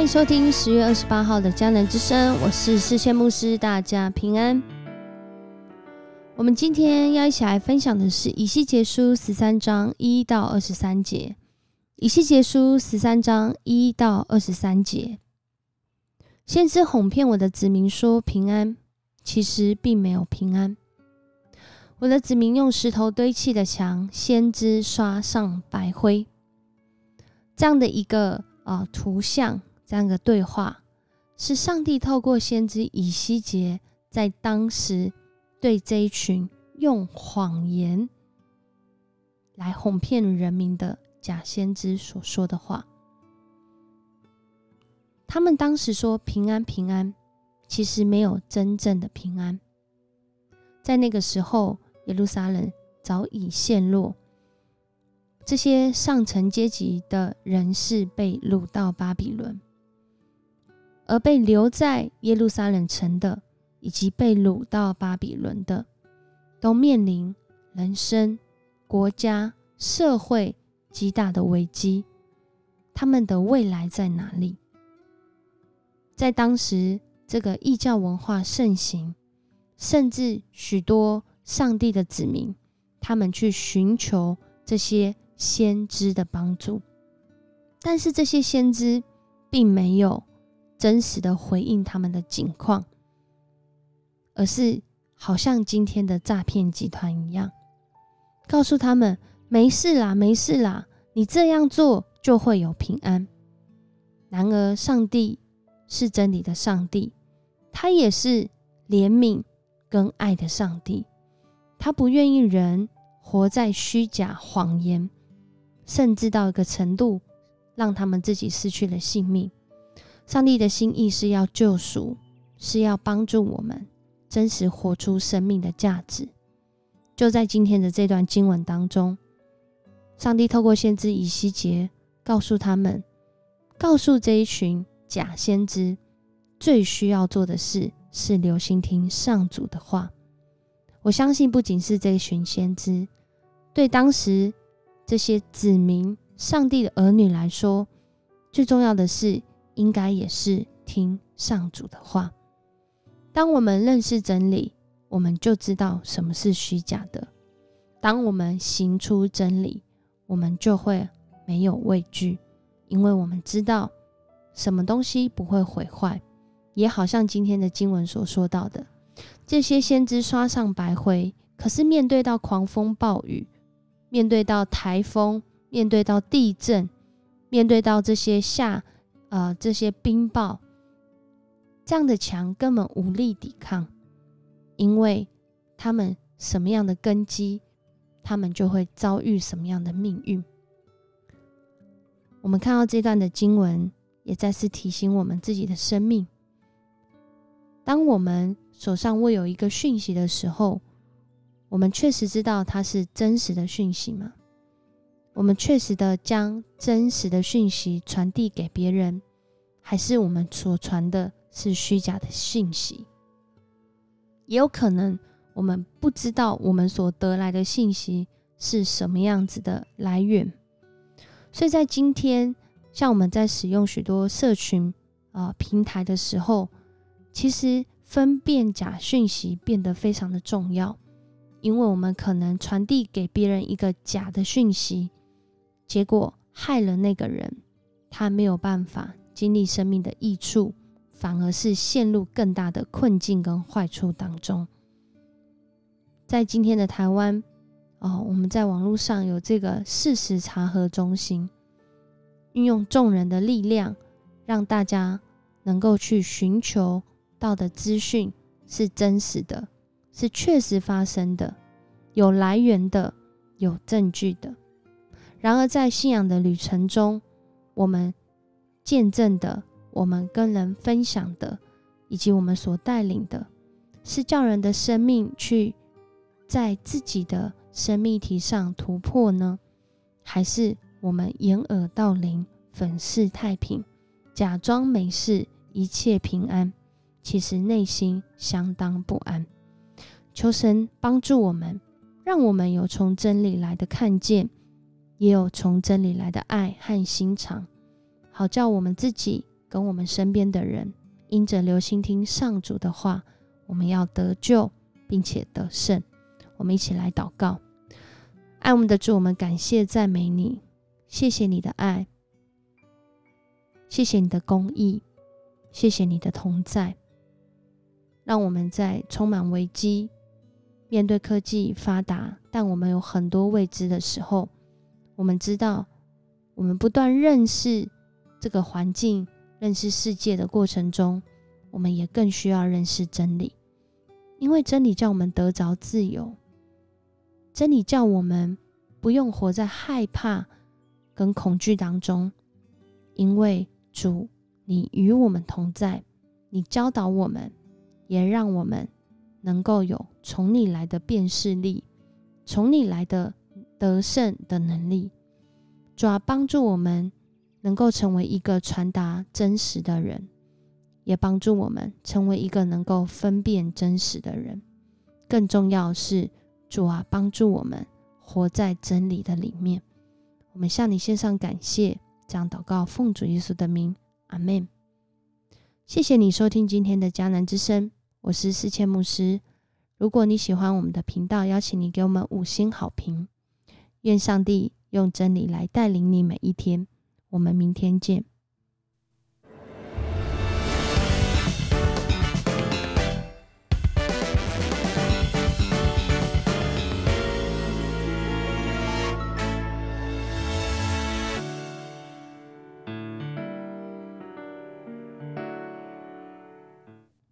欢迎收听十月二十八号的迦南之声，我是世线牧师，大家平安。我们今天要一起来分享的是以西结书十三章一到二十三节。以西结书十三章一到二十三节，先知哄骗我的子民说平安，其实并没有平安。我的子民用石头堆砌的墙，先知刷上白灰，这样的一个啊图像。这样的对话是上帝透过先知以西结在当时对这一群用谎言来哄骗人民的假先知所说的话。他们当时说平安平安，其实没有真正的平安。在那个时候，耶路撒冷早已陷落，这些上层阶级的人士被掳到巴比伦。而被留在耶路撒冷城的，以及被掳到巴比伦的，都面临人生、国家、社会极大的危机。他们的未来在哪里？在当时，这个异教文化盛行，甚至许多上帝的子民，他们去寻求这些先知的帮助，但是这些先知并没有。真实的回应他们的境况，而是好像今天的诈骗集团一样，告诉他们没事啦，没事啦，你这样做就会有平安。然而，上帝是真理的上帝，他也是怜悯跟爱的上帝，他不愿意人活在虚假谎言，甚至到一个程度，让他们自己失去了性命。上帝的心意是要救赎，是要帮助我们真实活出生命的价值。就在今天的这段经文当中，上帝透过先知以西结告诉他们，告诉这一群假先知，最需要做的事是留心听上主的话。我相信，不仅是这一群先知，对当时这些子民、上帝的儿女来说，最重要的是。应该也是听上主的话。当我们认识真理，我们就知道什么是虚假的。当我们行出真理，我们就会没有畏惧，因为我们知道什么东西不会毁坏。也好像今天的经文所说到的，这些先知刷上白灰，可是面对到狂风暴雨，面对到台风，面对到地震，面对到这些下。呃，这些冰雹，这样的墙根本无力抵抗，因为他们什么样的根基，他们就会遭遇什么样的命运。我们看到这段的经文，也再次提醒我们自己的生命：当我们手上握有一个讯息的时候，我们确实知道它是真实的讯息吗？我们确实的将真实的讯息传递给别人，还是我们所传的是虚假的信息？也有可能我们不知道我们所得来的信息是什么样子的来源。所以在今天，像我们在使用许多社群啊平台的时候，其实分辨假讯息变得非常的重要，因为我们可能传递给别人一个假的讯息。结果害了那个人，他没有办法经历生命的益处，反而是陷入更大的困境跟坏处当中。在今天的台湾，哦，我们在网络上有这个事实查核中心，运用众人的力量，让大家能够去寻求到的资讯是真实的，是确实发生的，有来源的，有证据的。然而，在信仰的旅程中，我们见证的、我们跟人分享的，以及我们所带领的，是叫人的生命去在自己的生命体上突破呢，还是我们掩耳盗铃、粉饰太平，假装没事、一切平安，其实内心相当不安？求神帮助我们，让我们有从真理来的看见。也有从真理来的爱和心肠，好叫我们自己跟我们身边的人，因着留心听上主的话，我们要得救，并且得胜。我们一起来祷告，爱我们的主，我们感谢赞美你，谢谢你的爱，谢谢你的公义，谢谢你的同在，让我们在充满危机、面对科技发达，但我们有很多未知的时候，我们知道。我们不断认识这个环境、认识世界的过程中，我们也更需要认识真理，因为真理叫我们得着自由。真理叫我们不用活在害怕跟恐惧当中，因为主，你与我们同在，你教导我们，也让我们能够有从你来的辨识力，从你来的得胜的能力。主要帮助我们能够成为一个传达真实的人，也帮助我们成为一个能够分辨真实的人。更重要是，主啊，帮助我们活在真理的里面。我们向你献上感谢，这样祷告，奉主耶稣的名，阿门。谢谢你收听今天的迦南之声，我是世谦牧师。如果你喜欢我们的频道，邀请你给我们五星好评。愿上帝。用真理来带领你每一天。我们明天见。